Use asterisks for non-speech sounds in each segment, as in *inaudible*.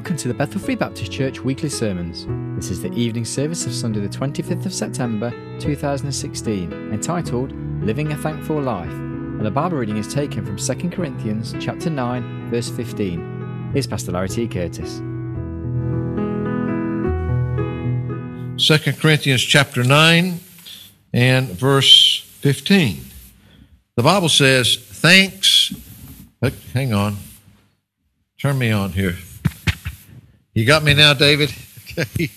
Welcome to the Bethel Free Baptist Church weekly sermons. This is the evening service of Sunday, the 25th of September 2016, entitled Living a Thankful Life. And the Bible reading is taken from 2 Corinthians chapter 9, verse 15. Here's Pastor Larry T. Curtis. 2 Corinthians chapter 9 and verse 15. The Bible says, Thanks. Hang on. Turn me on here. You got me now, David? *laughs* Okay.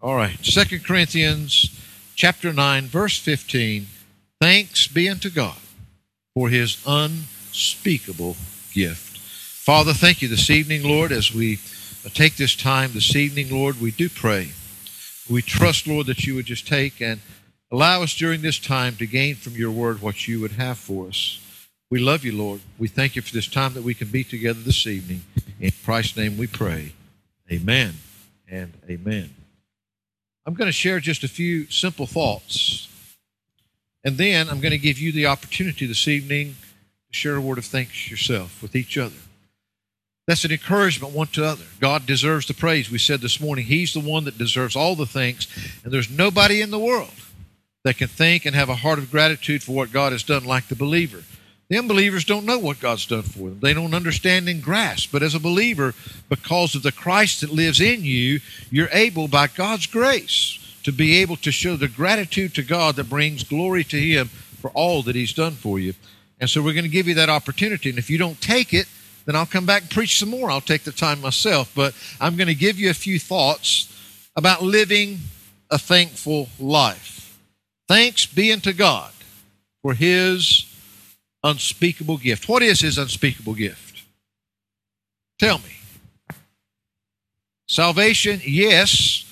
All right. Second Corinthians chapter 9, verse 15. Thanks be unto God for his unspeakable gift. Father, thank you this evening, Lord, as we take this time this evening, Lord, we do pray. We trust, Lord, that you would just take and allow us during this time to gain from your word what you would have for us. We love you, Lord. We thank you for this time that we can be together this evening. In Christ's name we pray. Amen and amen. I'm going to share just a few simple thoughts. And then I'm going to give you the opportunity this evening to share a word of thanks yourself with each other. That's an encouragement one to other. God deserves the praise. We said this morning, He's the one that deserves all the thanks. And there's nobody in the world that can think and have a heart of gratitude for what God has done like the believer. The unbelievers don't know what God's done for them. They don't understand and grasp. But as a believer, because of the Christ that lives in you, you're able, by God's grace, to be able to show the gratitude to God that brings glory to Him for all that He's done for you. And so we're going to give you that opportunity. And if you don't take it, then I'll come back and preach some more. I'll take the time myself. But I'm going to give you a few thoughts about living a thankful life. Thanks be unto God for His unspeakable gift. What is his unspeakable gift? Tell me. Salvation, yes.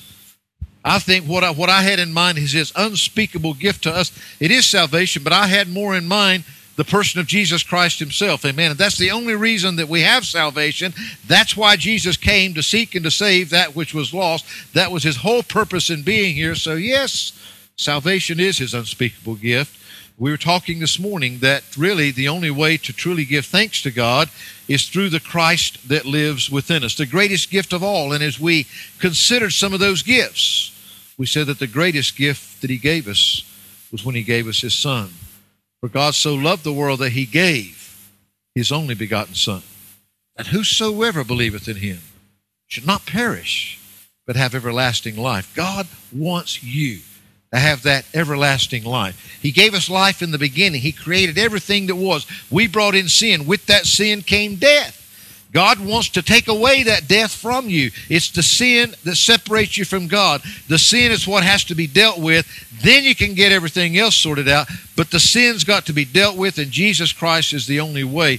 I think what I, what I had in mind is his unspeakable gift to us. It is salvation, but I had more in mind the person of Jesus Christ himself. Amen. And that's the only reason that we have salvation. That's why Jesus came to seek and to save that which was lost. That was his whole purpose in being here. So, yes, salvation is his unspeakable gift we were talking this morning that really the only way to truly give thanks to God is through the Christ that lives within us, the greatest gift of all. And as we considered some of those gifts, we said that the greatest gift that He gave us was when He gave us His Son. For God so loved the world that He gave His only begotten Son, that whosoever believeth in Him should not perish, but have everlasting life. God wants you to have that everlasting life. He gave us life in the beginning. He created everything that was. We brought in sin. With that sin came death. God wants to take away that death from you. It's the sin that separates you from God. The sin is what has to be dealt with. Then you can get everything else sorted out. But the sin's got to be dealt with, and Jesus Christ is the only way.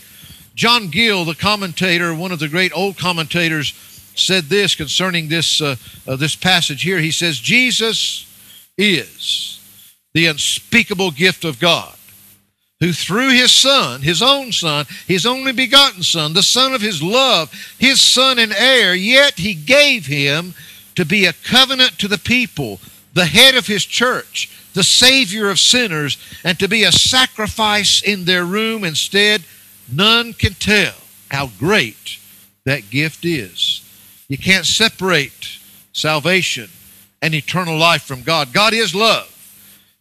John Gill, the commentator, one of the great old commentators, said this concerning this, uh, uh, this passage here. He says, Jesus is the unspeakable gift of God, who through his Son, his own Son, his only begotten Son, the Son of his love, his Son and heir, yet he gave him to be a covenant to the people, the head of his church, the Savior of sinners, and to be a sacrifice in their room instead. None can tell how great that gift is. You can't separate salvation and eternal life from God. God is love.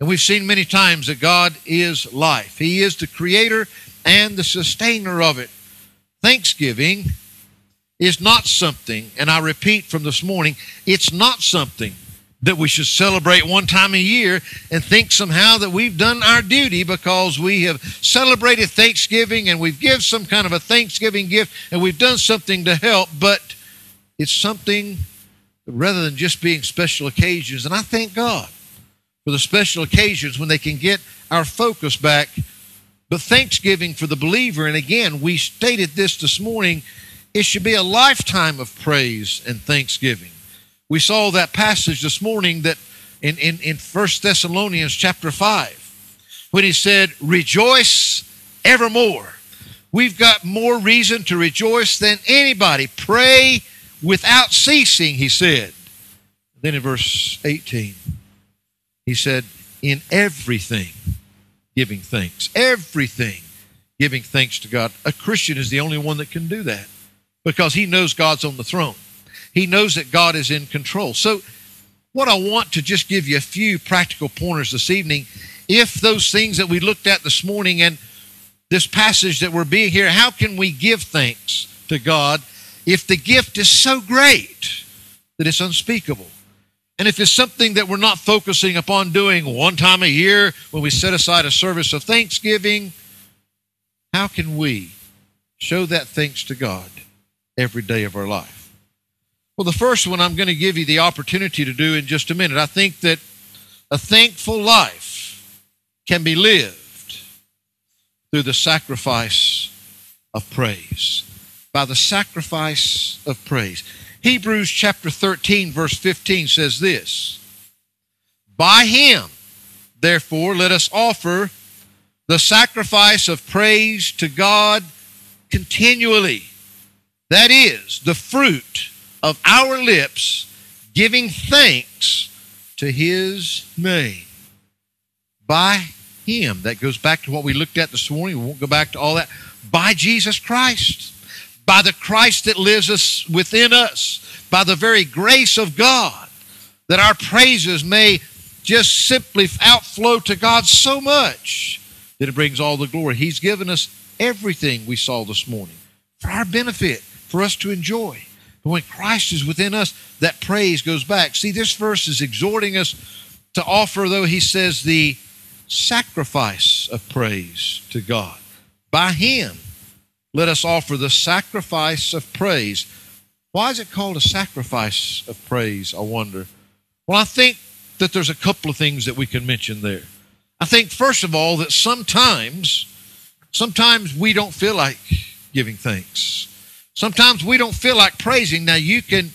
And we've seen many times that God is life. He is the creator and the sustainer of it. Thanksgiving is not something, and I repeat from this morning, it's not something that we should celebrate one time a year and think somehow that we've done our duty because we have celebrated Thanksgiving and we've given some kind of a Thanksgiving gift and we've done something to help, but it's something rather than just being special occasions. And I thank God for the special occasions when they can get our focus back. But Thanksgiving for the believer, and again, we stated this this morning, it should be a lifetime of praise and thanksgiving. We saw that passage this morning that in, in, in 1 Thessalonians chapter 5, when he said, Rejoice evermore. We've got more reason to rejoice than anybody. Pray without ceasing, he said. Then in verse 18, he said, In everything giving thanks. Everything giving thanks to God. A Christian is the only one that can do that because he knows God's on the throne. He knows that God is in control. So, what I want to just give you a few practical pointers this evening. If those things that we looked at this morning and this passage that we're being here, how can we give thanks to God if the gift is so great that it's unspeakable? And if it's something that we're not focusing upon doing one time a year when we set aside a service of thanksgiving, how can we show that thanks to God every day of our life? Well, the first one I'm going to give you the opportunity to do in just a minute. I think that a thankful life can be lived through the sacrifice of praise. By the sacrifice of praise. Hebrews chapter 13, verse 15 says this By him, therefore, let us offer the sacrifice of praise to God continually. That is, the fruit of our lips giving thanks to his name. By him. That goes back to what we looked at this morning. We won't go back to all that. By Jesus Christ by the Christ that lives us within us, by the very grace of God, that our praises may just simply outflow to God so much that it brings all the glory. He's given us everything we saw this morning for our benefit, for us to enjoy. But when Christ is within us, that praise goes back. See, this verse is exhorting us to offer, though he says, the sacrifice of praise to God. By Him, let us offer the sacrifice of praise. Why is it called a sacrifice of praise, I wonder? Well, I think that there's a couple of things that we can mention there. I think, first of all, that sometimes, sometimes we don't feel like giving thanks. Sometimes we don't feel like praising. Now, you can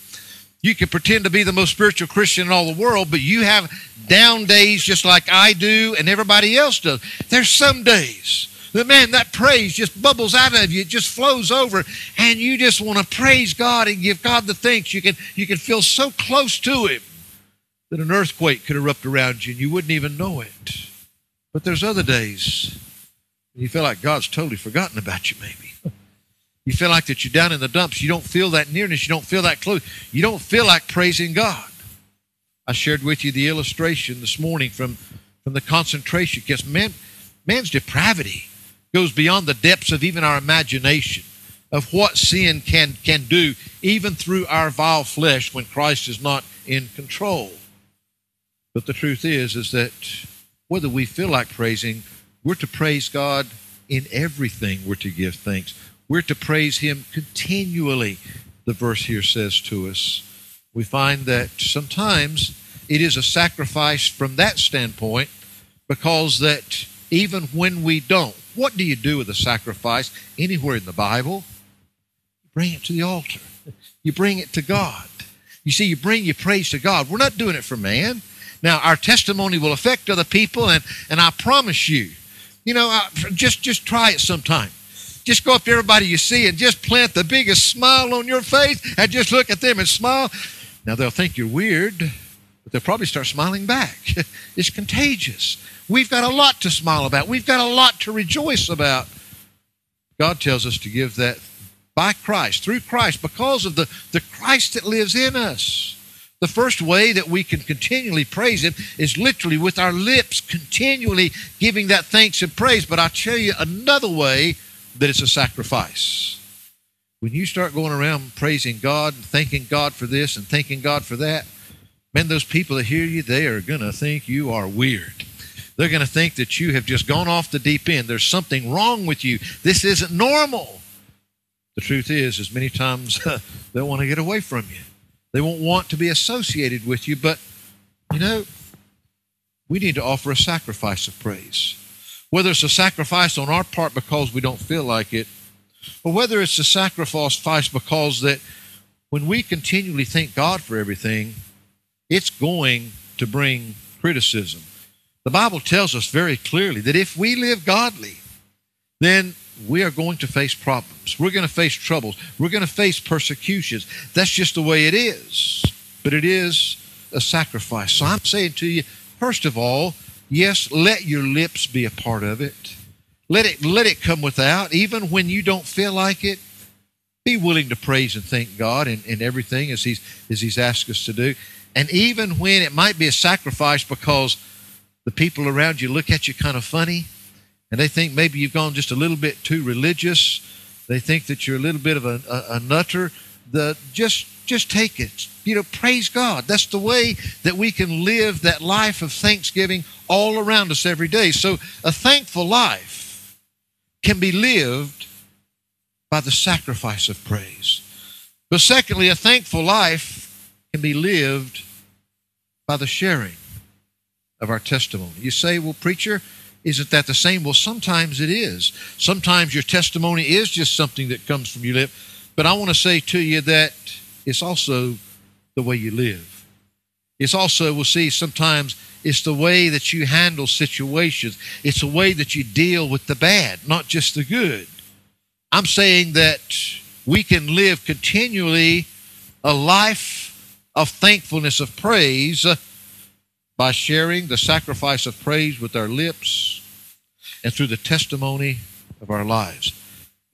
you can pretend to be the most spiritual Christian in all the world, but you have down days just like I do and everybody else does. There's some days that man, that praise just bubbles out of you. It just flows over, and you just want to praise God and give God the thanks. You can you can feel so close to Him that an earthquake could erupt around you, and you wouldn't even know it. But there's other days you feel like God's totally forgotten about you. Maybe you feel like that you're down in the dumps. You don't feel that nearness. You don't feel that close. You don't feel like praising God. I shared with you the illustration this morning from from the concentration camps. Man, man's depravity goes beyond the depths of even our imagination of what sin can, can do, even through our vile flesh when Christ is not in control. But the truth is, is that whether we feel like praising, we're to praise God in everything. We're to give thanks. We're to praise Him continually, the verse here says to us. We find that sometimes it is a sacrifice from that standpoint because that even when we don't, what do you do with a sacrifice anywhere in the Bible? You bring it to the altar. You bring it to God. You see, you bring your praise to God. We're not doing it for man. Now, our testimony will affect other people, and, and I promise you, you know, I, just just try it sometime. Just go up to everybody you see and just plant the biggest smile on your face and just look at them and smile. Now, they'll think you're weird, but they'll probably start smiling back. *laughs* it's contagious. We've got a lot to smile about. We've got a lot to rejoice about. God tells us to give that by Christ, through Christ, because of the, the Christ that lives in us. The first way that we can continually praise Him is literally with our lips, continually giving that thanks and praise. But I'll tell you another way that it's a sacrifice. When you start going around praising God and thanking God for this and thanking God for that, man, those people that hear you, they are going to think you are weird. They're going to think that you have just gone off the deep end. There's something wrong with you. This isn't normal. The truth is, is many times *laughs* they want to get away from you. They won't want to be associated with you. But, you know, we need to offer a sacrifice of praise. Whether it's a sacrifice on our part because we don't feel like it, or whether it's a sacrifice because that when we continually thank God for everything, it's going to bring criticism. The Bible tells us very clearly that if we live godly, then we are going to face problems. We're going to face troubles. We're going to face persecutions. That's just the way it is. But it is a sacrifice. So I'm saying to you, first of all, yes, let your lips be a part of it. Let it let it come without, even when you don't feel like it. be willing to praise and thank God in, in everything as he's, as he's asked us to do. And even when it might be a sacrifice because the people around you look at you kind of funny and they think maybe you've gone just a little bit too religious, they think that you're a little bit of a, a, a nutter, the, just, just take it. You know, praise God. That's the way that we can live that life of thanksgiving all around us every day. So a thankful life can be lived by the sacrifice of praise. But secondly, a thankful life can be lived by the sharing of our testimony. You say, well, preacher, isn't that the same? Well, sometimes it is. Sometimes your testimony is just something that comes from your lip. But I want to say to you that it's also the way you live. It's also, we'll see, sometimes it's the way that you handle situations. It's the way that you deal with the bad, not just the good. I'm saying that we can live continually a life of thankfulness, of praise, by sharing the sacrifice of praise with our lips and through the testimony of our lives.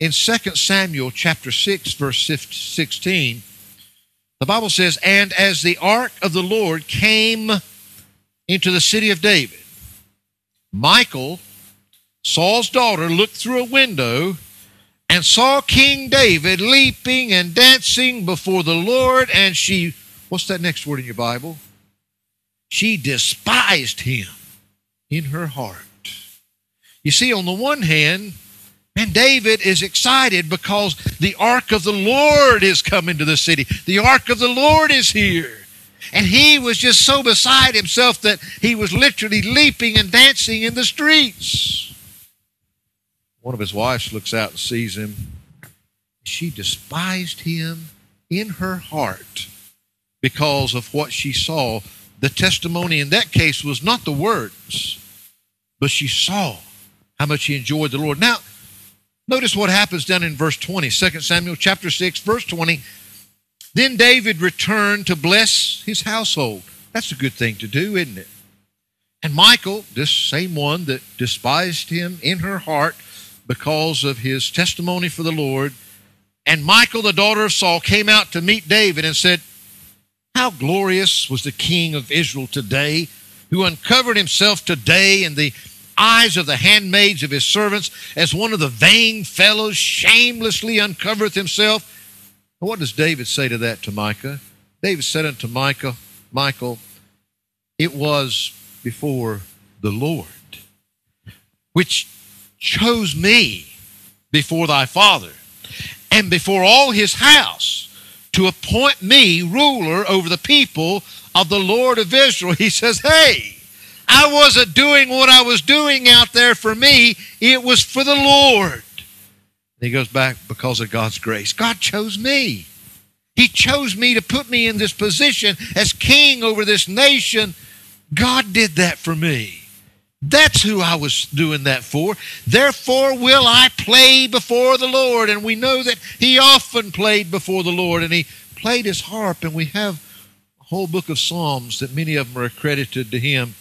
In 2 Samuel chapter 6 verse 16, the Bible says, "And as the ark of the Lord came into the city of David, Michal, Saul's daughter, looked through a window and saw King David leaping and dancing before the Lord, and she, what's that next word in your Bible? She despised him in her heart. You see, on the one hand, and David is excited because the ark of the Lord is coming to the city. The ark of the Lord is here. And he was just so beside himself that he was literally leaping and dancing in the streets. One of his wives looks out and sees him. She despised him in her heart because of what she saw. The testimony in that case was not the words, but she saw how much he enjoyed the Lord. Now, notice what happens down in verse 20, 2 Samuel chapter 6, verse 20. Then David returned to bless his household. That's a good thing to do, isn't it? And Michal, this same one that despised him in her heart, because of his testimony for the Lord. And Michal, the daughter of Saul, came out to meet David and said, How glorious was the king of Israel today, who uncovered himself today in the eyes of the handmaids of his servants, as one of the vain fellows shamelessly uncovereth himself. What does David say to that to Micah? David said unto Micah, Michal, it was before the Lord, which chose me before thy father and before all his house to appoint me ruler over the people of the Lord of Israel. *laughs* He says, Hey, I wasn't doing what I was doing out there for me, it was for the Lord. he goes back because of God's grace. God chose me. He chose me to put me in this position as king over this nation. God did that for me. That's who I was doing that for. Therefore will I play before the Lord. And we know that he often played before the Lord and he played his harp. And we have a whole book of Psalms that many of them are accredited to him.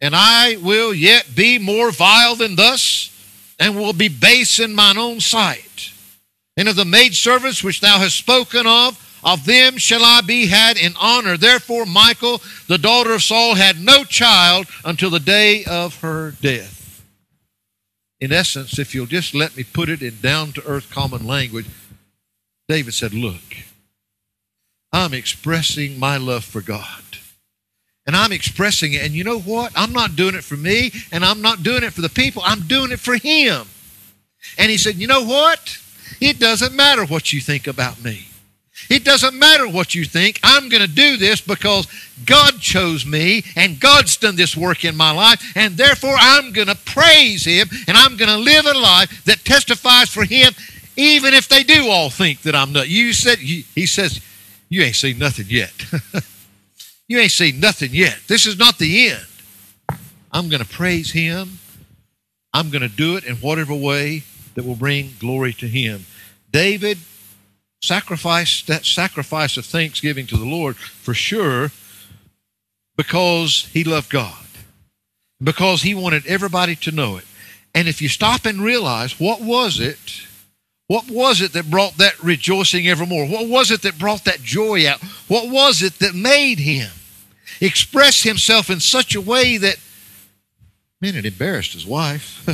And I will yet be more vile than thus, and will be base in mine own sight. And of the maidservants which thou hast spoken of, of them shall I be had in honor. Therefore, Michal, the daughter of Saul, had no child until the day of her death. In essence, if you'll just let me put it in down to earth common language, David said, Look, I'm expressing my love for God. And I'm expressing it. And you know what? I'm not doing it for me, and I'm not doing it for the people. I'm doing it for Him. And he said, You know what? It doesn't matter what you think about me. It doesn't matter what you think. I'm going to do this because God chose me and God's done this work in my life, and therefore I'm going to praise Him and I'm going to live a life that testifies for Him, even if they do all think that I'm not. You said, He says, You ain't seen nothing yet. *laughs* you ain't seen nothing yet. This is not the end. I'm going to praise Him. I'm going to do it in whatever way that will bring glory to Him. David sacrifice that sacrifice of thanksgiving to the Lord for sure because he loved God. Because he wanted everybody to know it. And if you stop and realize what was it? What was it that brought that rejoicing evermore? What was it that brought that joy out? What was it that made him express himself in such a way that, man, it embarrassed his wife.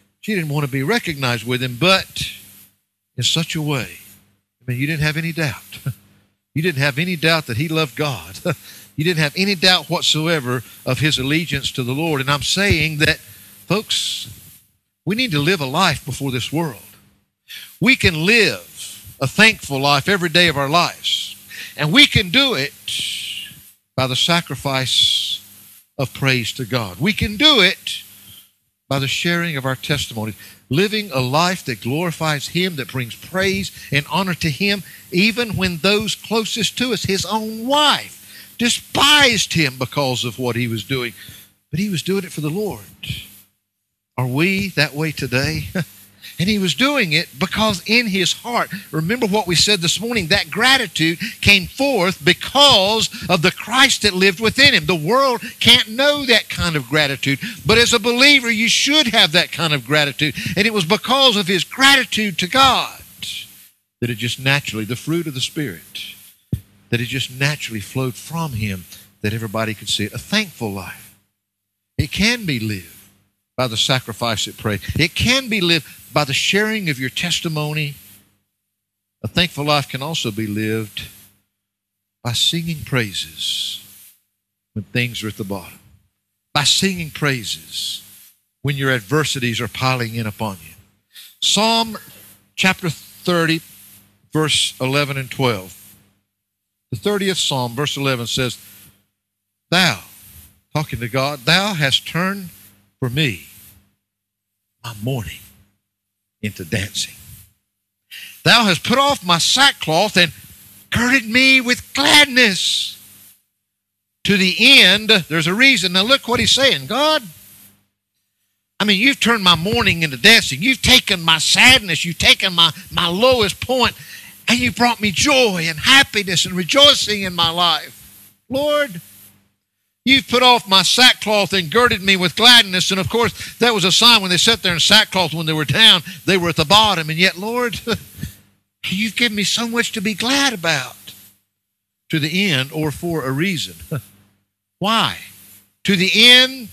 *laughs* she didn't want to be recognized with him, but in such a way. Mean, you didn't have any doubt. *laughs* You didn't have any doubt that he loved God. *laughs* you didn't have any doubt whatsoever of his allegiance to the Lord. And I'm saying that, folks, we need to live a life before this world. We can live a thankful life every day of our lives. And we can do it by the sacrifice of praise to God. We can do it by the sharing of our testimonies living a life that glorifies Him, that brings praise and honor to Him, even when those closest to us, His own wife, despised Him because of what He was doing. But He was doing it for the Lord. Are we that way today? *laughs* And he was doing it because in his heart, remember what we said this morning, that gratitude came forth because of the Christ that lived within him. The world can't know that kind of gratitude, but as a believer, you should have that kind of gratitude. And it was because of his gratitude to God that it just naturally, the fruit of the Spirit, that it just naturally flowed from him that everybody could see it. A thankful life. It can be lived by the sacrifice of praise. It can be lived by the sharing of your testimony. A thankful life can also be lived by singing praises when things are at the bottom, by singing praises when your adversities are piling in upon you. Psalm chapter 30, verse 11 and 12. The 30th Psalm, verse 11 says, Thou, talking to God, thou hast turned for me my mourning into dancing. Thou hast put off my sackcloth and girded me with gladness. To the end, there's a reason. Now look what he's saying. God, I mean, you've turned my mourning into dancing. You've taken my sadness, you've taken my, my lowest point, and you brought me joy and happiness and rejoicing in my life. Lord, You've put off my sackcloth and girded me with gladness. And of course, that was a sign when they sat there in sackcloth when they were down, they were at the bottom. And yet, Lord, *laughs* you've given me so much to be glad about to the end or for a reason. *laughs* Why? To the end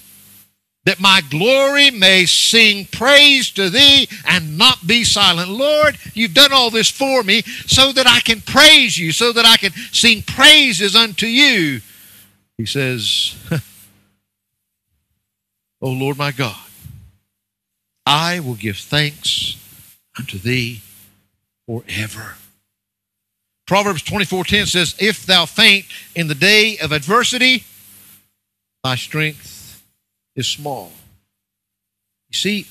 that my glory may sing praise to thee and not be silent. Lord, you've done all this for me so that I can praise you, so that I can sing praises unto you he says, *laughs* O Lord my God, I will give thanks unto thee forever. Proverbs 24:10 says, If thou faint in the day of adversity, thy strength is small. You see,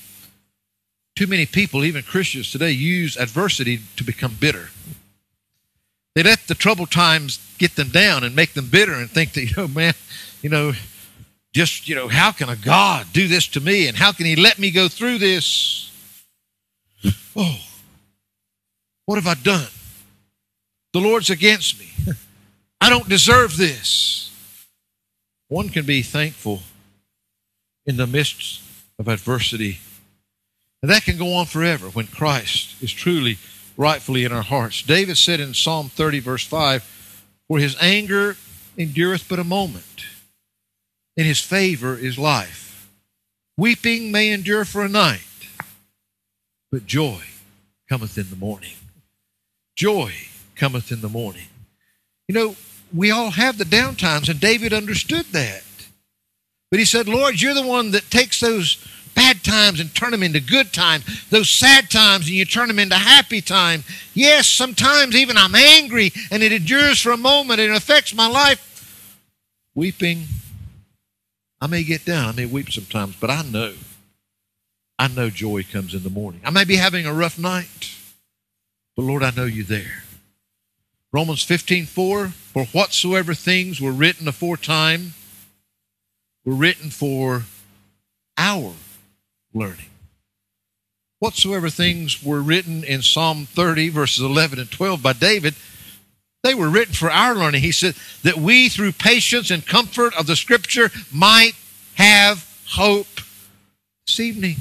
too many people, even Christians today, use adversity to become bitter. They let the troubled times get them down and make them bitter and think that, you know, man, you know, just, you know, how can a God do this to me? And how can He let me go through this? Oh, what have I done? The Lord's against me. I don't deserve this. One can be thankful in the midst of adversity. And that can go on forever when Christ is truly rightfully in our hearts. David said in Psalm 30, verse 5, For his anger endureth but a moment, and his favor is life. Weeping may endure for a night, but joy cometh in the morning. Joy cometh in the morning. You know, we all have the downtimes, and David understood that. But he said, Lord, you're the one that takes those bad times and turn them into good times, those sad times and you turn them into happy times. Yes, sometimes even I'm angry and it endures for a moment and it affects my life. Weeping, I may get down, I may weep sometimes, but I know, I know joy comes in the morning. I may be having a rough night, but Lord, I know you're there. Romans 15, 4, for whatsoever things were written aforetime were written for our learning. Whatsoever things were written in Psalm 30, verses 11 and 12 by David, they were written for our learning. He said that we, through patience and comfort of the Scripture, might have hope. This evening,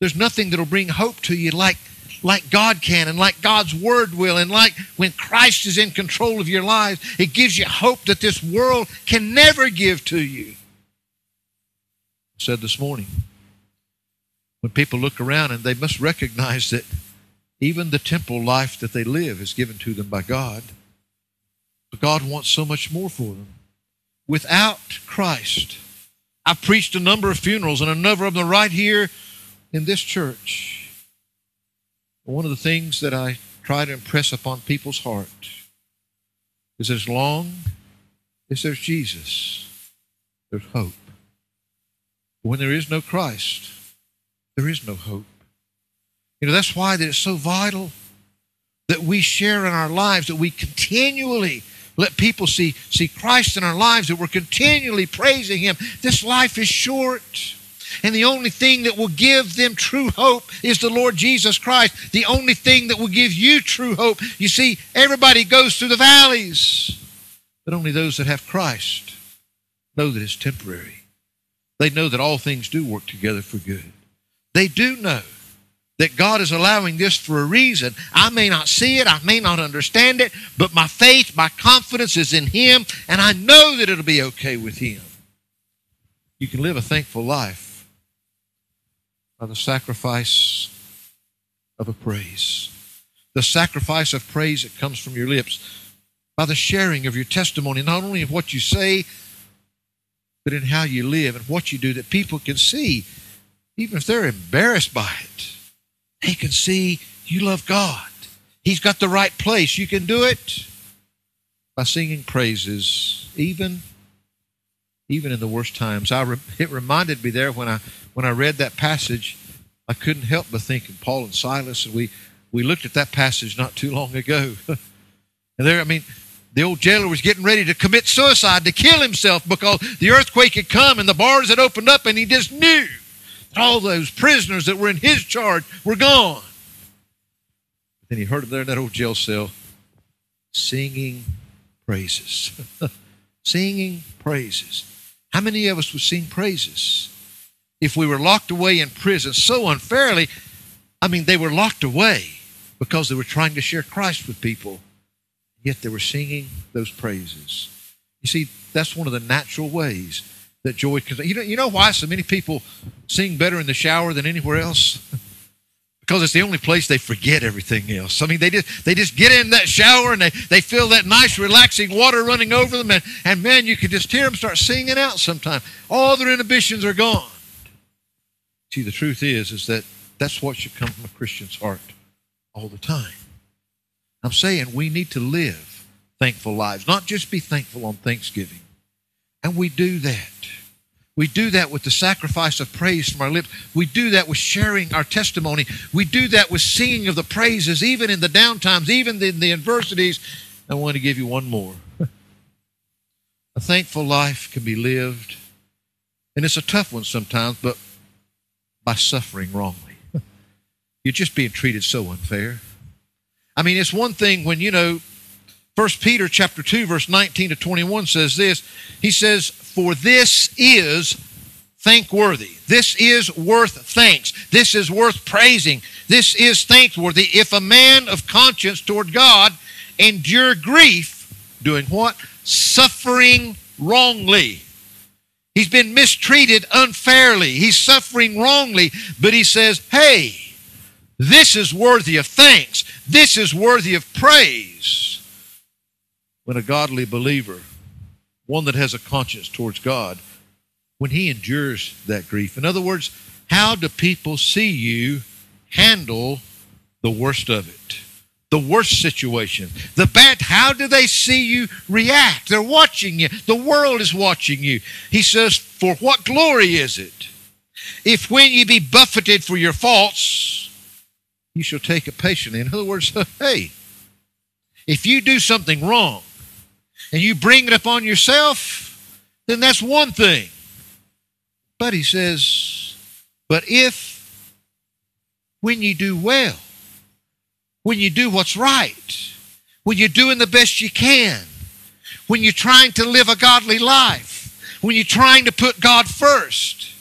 there's nothing that'll bring hope to you like like God can and like God's Word will, and like when Christ is in control of your lives, it gives you hope that this world can never give to you. I said this morning, when people look around and they must recognize that even the temporal life that they live is given to them by God. But God wants so much more for them. Without Christ, I've preached a number of funerals, and a number of them right here in this church. One of the things that I try to impress upon people's heart is as long as there's Jesus, there's hope. When there is no Christ, there is no hope. You know, that's why that it's so vital that we share in our lives, that we continually let people see, see Christ in our lives, that we're continually praising Him. This life is short. And the only thing that will give them true hope is the Lord Jesus Christ. The only thing that will give you true hope. You see, everybody goes through the valleys, but only those that have Christ know that it's temporary. They know that all things do work together for good. They do know that God is allowing this for a reason. I may not see it, I may not understand it, but my faith, my confidence is in Him, and I know that it'll be okay with Him. You can live a thankful life by the sacrifice of a praise. The sacrifice of praise that comes from your lips, by the sharing of your testimony, not only of what you say, but in how you live and what you do, that people can see even if they're embarrassed by it, they can see you love God. He's got the right place. You can do it by singing praises, even even in the worst times. I re- it reminded me there when I when I read that passage, I couldn't help but think of Paul and Silas, and we we looked at that passage not too long ago. *laughs* and there, I mean, the old jailer was getting ready to commit suicide, to kill himself because the earthquake had come and the bars had opened up, and he just knew all those prisoners that were in his charge were gone. Then he heard him there in that old jail cell singing praises. *laughs* singing praises. How many of us would sing praises if we were locked away in prison so unfairly? I mean, they were locked away because they were trying to share Christ with people, yet they were singing those praises. You see, that's one of the natural ways that joy comes. You know, you know why so many people sing better in the shower than anywhere else? *laughs* because it's the only place they forget everything else. I mean, they just they just get in that shower and they, they feel that nice, relaxing water running over them, and, and man, you can just hear them start singing out sometime. All their inhibitions are gone. See, the truth is, is that that's what should come from a Christian's heart all the time. I'm saying we need to live thankful lives, not just be thankful on Thanksgiving. And we do that. We do that with the sacrifice of praise from our lips. We do that with sharing our testimony. We do that with singing of the praises, even in the downtimes, even in the adversities. I want to give you one more. a thankful life can be lived, and it's a tough one sometimes, but by suffering wrongly. *laughs* You're just being treated so unfair. I mean, it's one thing when, you know, First Peter chapter 2 verse 19 to 21 says this. He says, "For this is thankworthy. This is worth thanks. This is worth praising. This is thankworthy if a man of conscience toward God endure grief doing what? Suffering wrongly. He's been mistreated unfairly. He's suffering wrongly, but he says, "Hey, this is worthy of thanks. This is worthy of praise." When a godly believer, one that has a conscience towards God, when he endures that grief. In other words, how do people see you handle the worst of it? The worst situation, the bad, how do they see you react? They're watching you. The world is watching you. He says, For what glory is it? If when you be buffeted for your faults, you shall take it patiently. In other words, *laughs* hey, if you do something wrong, and you bring it upon yourself, then that's one thing. But he says, but if when you do well, when you do what's right, when you're doing the best you can, when you're trying to live a godly life, when you're trying to put God first,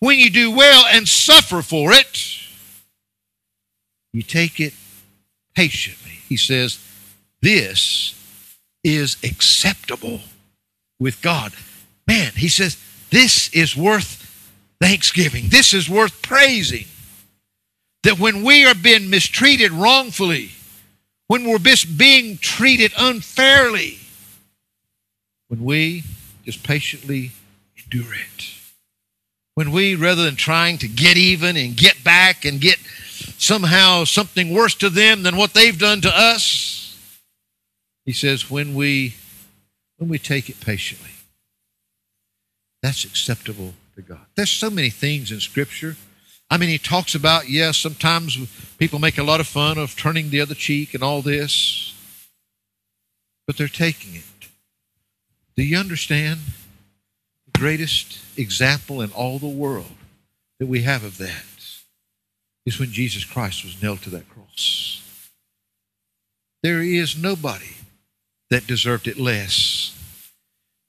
when you do well and suffer for it, You take it patiently. He says, This is acceptable with God. Man, he says, This is worth thanksgiving. This is worth praising. That when we are being mistreated wrongfully, when we're being treated unfairly, when we just patiently endure it. When we, rather than trying to get even and get back and get somehow something worse to them than what they've done to us, he says, when we when we take it patiently, that's acceptable to God. There's so many things in Scripture. I mean, he talks about, yes, sometimes people make a lot of fun of turning the other cheek and all this, but they're taking it. Do you understand? The greatest example in all the world that we have of that is when Jesus Christ was nailed to that cross. There is nobody that deserved it less.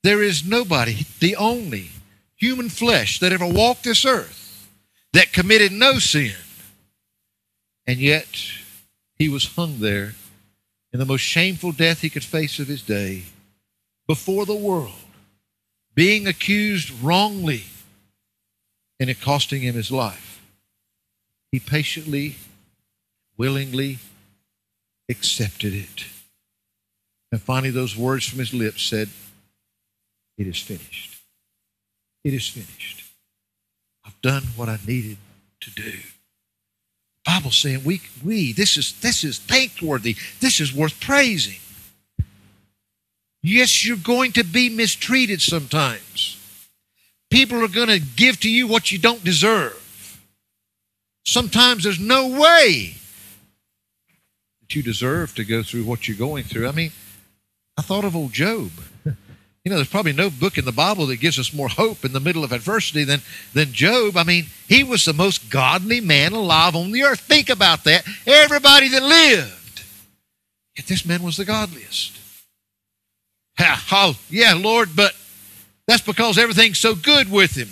There is nobody, the only human flesh that ever walked this earth that committed no sin. And yet, he was hung there in the most shameful death he could face of his day before the world, being accused wrongly, and it costing him his life. He patiently, willingly accepted it. And finally, those words from his lips said, It is finished. It is finished. I've done what I needed to do. The Bible's saying we we this is this is thankworthy. This is worth praising. Yes, you're going to be mistreated sometimes. People are going to give to you what you don't deserve. Sometimes there's no way that you deserve to go through what you're going through. I mean, I thought of old Job. You know, there's probably no book in the Bible that gives us more hope in the middle of adversity than, than Job. I mean, he was the most godly man alive on the earth. Think about that. Everybody that lived. Yet this man was the godliest. Oh, yeah, Lord, but that's because everything's so good with him.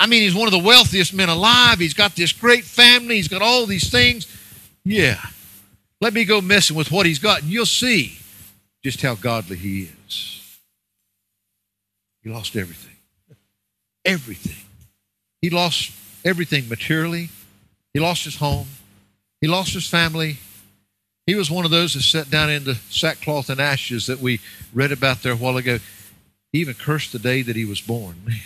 I mean, he's one of the wealthiest men alive. He's got this great family. He's got all these things. Yeah. Let me go messing with what he's got, and you'll see just how godly he is. He lost everything. Everything. He lost everything materially. He lost his home. He lost his family. He was one of those that sat down in the sackcloth and ashes that we read about there a while ago. He even cursed the day that he was born. Man,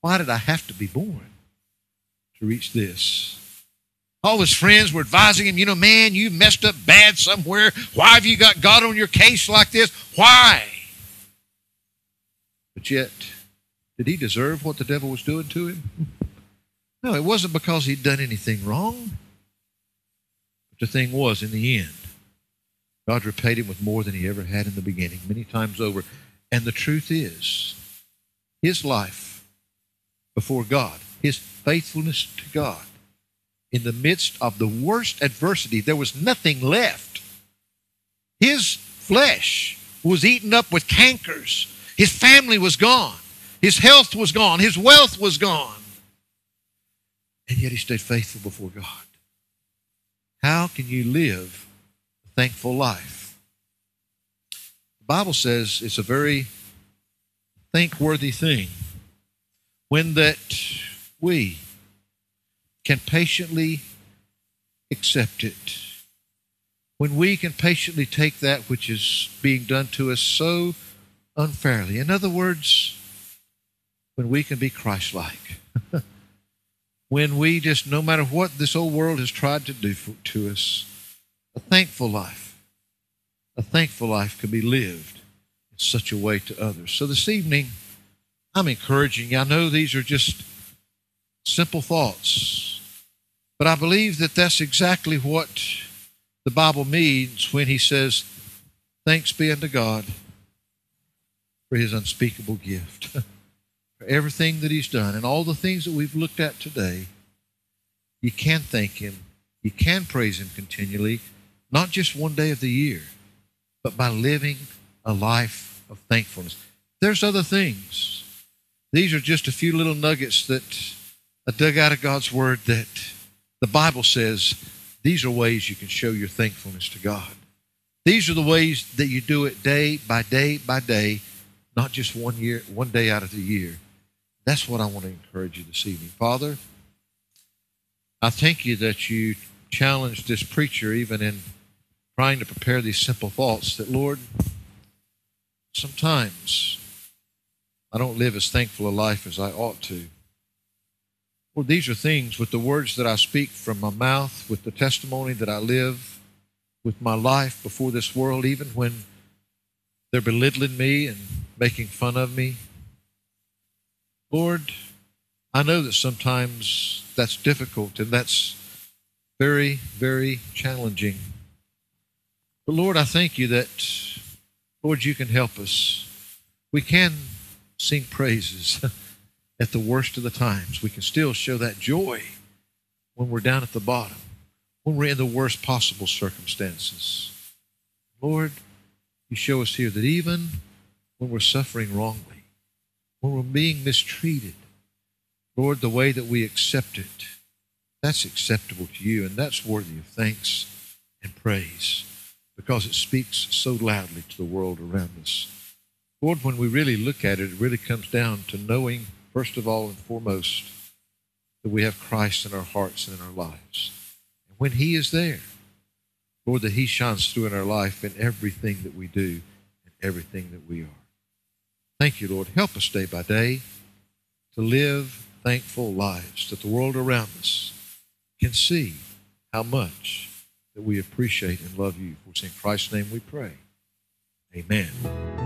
why did I have to be born to reach this? All his friends were advising him, you know, man, you messed up bad somewhere. Why have you got God on your case like this? Why? But yet, did he deserve what the devil was doing to him? No, it wasn't because he'd done anything wrong. But the thing was, in the end, God repaid him with more than he ever had in the beginning, many times over. And the truth is, his life before God, his faithfulness to God, in the midst of the worst adversity, there was nothing left. His flesh was eaten up with cankers. His family was gone. His health was gone. His wealth was gone. And yet he stayed faithful before God. How can you live a thankful life? The Bible says it's a very thankworthy thing when that we can patiently accept it. When we can patiently take that which is being done to us so unfairly. In other words, when we can be Christ like. *laughs* when we just, no matter what this old world has tried to do for, to us, a thankful life, a thankful life can be lived in such a way to others. So this evening, I'm encouraging you. I know these are just simple thoughts, but I believe that that's exactly what the Bible means when he says, Thanks be unto God for his unspeakable gift. *laughs* for everything that he's done and all the things that we've looked at today, you can thank him. You can praise him continually, not just one day of the year, but by living a life of thankfulness. There's other things. These are just a few little nuggets that I dug out of God's Word that the Bible says These are ways you can show your thankfulness to God. These are the ways that you do it day by day by day, not just one year, one day out of the year. That's what I want to encourage you this evening. Father, I thank you that you challenged this preacher even in trying to prepare these simple thoughts that, Lord, sometimes I don't live as thankful a life as I ought to. Lord, these are things with the words that I speak from my mouth, with the testimony that I live, with my life before this world, even when they're belittling me and making fun of me. Lord, I know that sometimes that's difficult and that's very, very challenging. But Lord, I thank you that, Lord, you can help us. We can sing praises *laughs* at the worst of the times. We can still show that joy when we're down at the bottom, when we're in the worst possible circumstances. Lord, you show us here that even when we're suffering wrongly, when we're being mistreated, Lord, the way that we accept it, that's acceptable to you, and that's worthy of thanks and praise because it speaks so loudly to the world around us. Lord, when we really look at it, it really comes down to knowing, first of all and foremost, that we have Christ in our hearts and in our lives. And when He is there, Lord, that He shines through in our life in everything that we do and everything that we are. Thank you, Lord. Help us day by day to live thankful lives that the world around us can see how much that we appreciate and love you. For in Christ's name we pray. Amen.